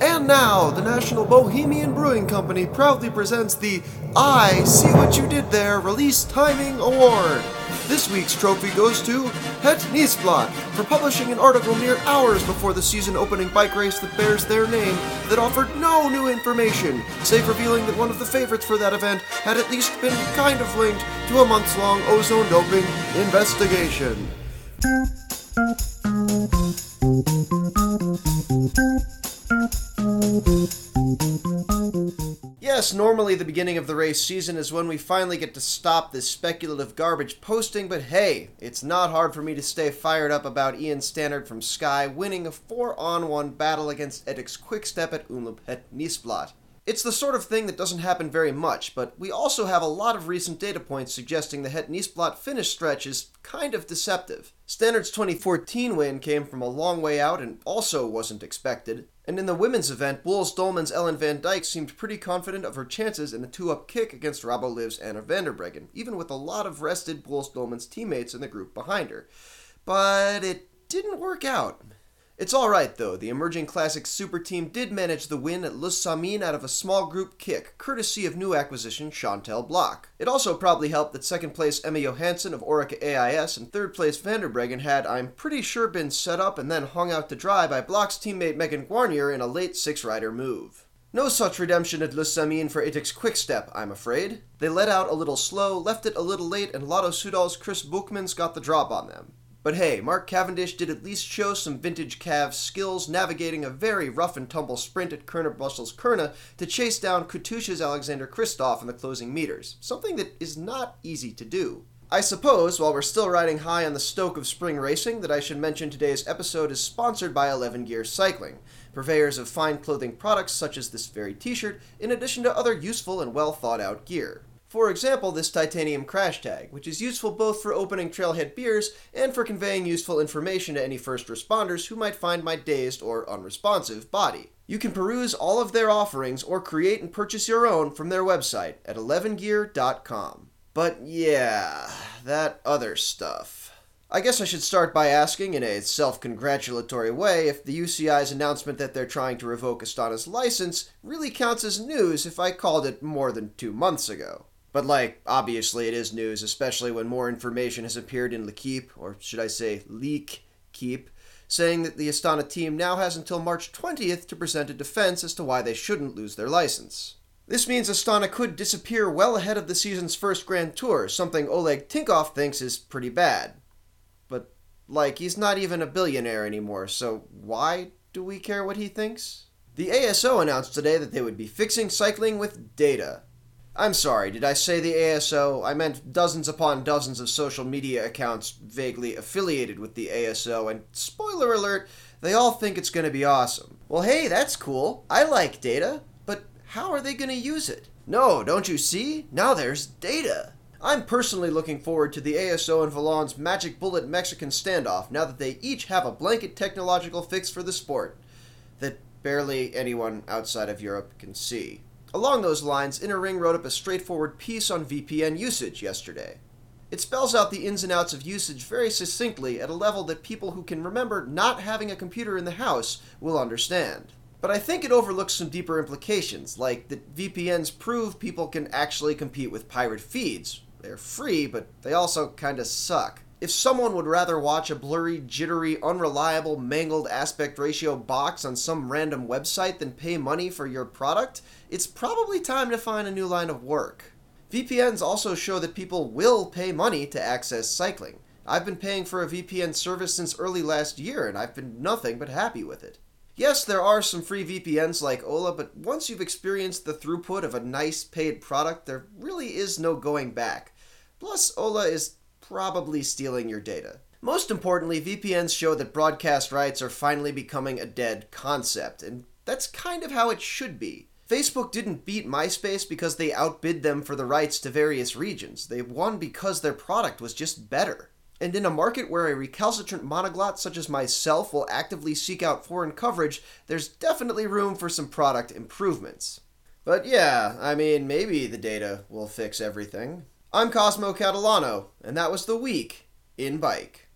And now, the National Bohemian Brewing Company proudly presents the I See What You Did There Release Timing Award. This week's trophy goes to Het Nieuwsblad for publishing an article mere hours before the season opening bike race that bears their name that offered no new information, save revealing that one of the favorites for that event had at least been kind of linked to a months long ozone doping investigation. Yes, normally the beginning of the race season is when we finally get to stop this speculative garbage posting, but hey, it's not hard for me to stay fired up about Ian Stannard from Sky winning a 4 on 1 battle against Etixx Quickstep at Omloop Het Nieuwsblad. It's the sort of thing that doesn't happen very much, but we also have a lot of recent data points suggesting the Het Nieuwsblad finish stretch is kind of deceptive. Stannard's 2014 win came from a long way out and also wasn't expected. And in the women's event, Boels Dolmans Ellen van Dijk seemed pretty confident of her chances in a two-up kick against Rabo-Liv's Anna van der Breggen, even with a lot of rested Boels Dolmans teammates in the group behind her. But it didn't work out. It's alright though, the emerging classic super team did manage the win at Le Samyn out of a small group kick, courtesy of new acquisition Chantal Blaak. It also probably helped that second place Emma Johansson of Orica AIS and third place Van der Breggen had, I'm pretty sure, been set up and then hung out to dry by Blaak's teammate Megan Guarnier in a late six rider move. No such redemption at Le Samyn for Etixx Quickstep, I'm afraid. They let out a little slow, left it a little late, and Lotto Soudal's Kris Boeckmans got the drop on them. But hey, Mark Cavendish did at least show some vintage Cav skills navigating a very rough and tumble sprint at Kuurne Brussels Kuurne to chase down Katusha's Alexander Kristoff in the closing meters, something that is not easy to do. I suppose, while we're still riding high on the stoke of spring racing, that I should mention today's episode is sponsored by 11 Gear Cycling, purveyors of fine clothing products such as this very t shirt, in addition to other useful and well thought out gear. For example, this titanium crash tag, which is useful both for opening trailhead beers and for conveying useful information to any first responders who might find my dazed or unresponsive body. You can peruse all of their offerings or create and purchase your own from their website at 11gear.com. But yeah, that other stuff. I guess I should start by asking, in a self congratulatory way, if the UCI's announcement that they're trying to revoke Astana's license really counts as news if I called it more than two months ago. But, like, obviously it is news, especially when more information has appeared in L'Equipe, or should I say Leak Keep, saying that the Astana team now has until March 20th to present a defense as to why they shouldn't lose their license. This means Astana could disappear well ahead of the season's first Grand Tour, something Oleg Tinkoff thinks is pretty bad. But, like, he's not even a billionaire anymore, so why do we care what he thinks? The ASO announced today that they would be fixing cycling with data. I'm sorry, did I say the ASO? I meant dozens upon dozens of social media accounts vaguely affiliated with the ASO, and spoiler alert, they all think it's going to be awesome. Well, hey, that's cool. I like data, but how are they going to use it? No, don't you see? Now there's data. I'm personally looking forward to the ASO and Velon's Magic Bullet Mexican standoff now that they each have a blanket technological fix for the sport that barely anyone outside of Europe can see. Along those lines, Inner Ring wrote up a straightforward piece on VPN usage yesterday. It spells out the ins and outs of usage very succinctly at a level that people who can remember not having a computer in the house will understand. But I think it overlooks some deeper implications, like that VPNs prove people can actually compete with pirate feeds, they're free, but they also kinda suck. If someone would rather watch a blurry, jittery, unreliable, mangled aspect ratio box on some random website than pay money for your product, it's probably time to find a new line of work. VPNs also show that people will pay money to access cycling. I've been paying for a VPN service since early last year, and I've been nothing but happy with it. Yes, there are some free VPNs like Hola, but once you've experienced the throughput of a nice paid product, there really is no going back. Plus, Hola is probably stealing your data. Most importantly, VPNs show that broadcast rights are finally becoming a dead concept, and that's kind of how it should be. Facebook didn't beat MySpace because they outbid them for the rights to various regions. They won because their product was just better. And in a market where a recalcitrant monoglot such as myself will actively seek out foreign coverage, there's definitely room for some product improvements. But yeah, I mean, maybe the data will fix everything. I'm Cosmo Catalano, and that was the week in bike.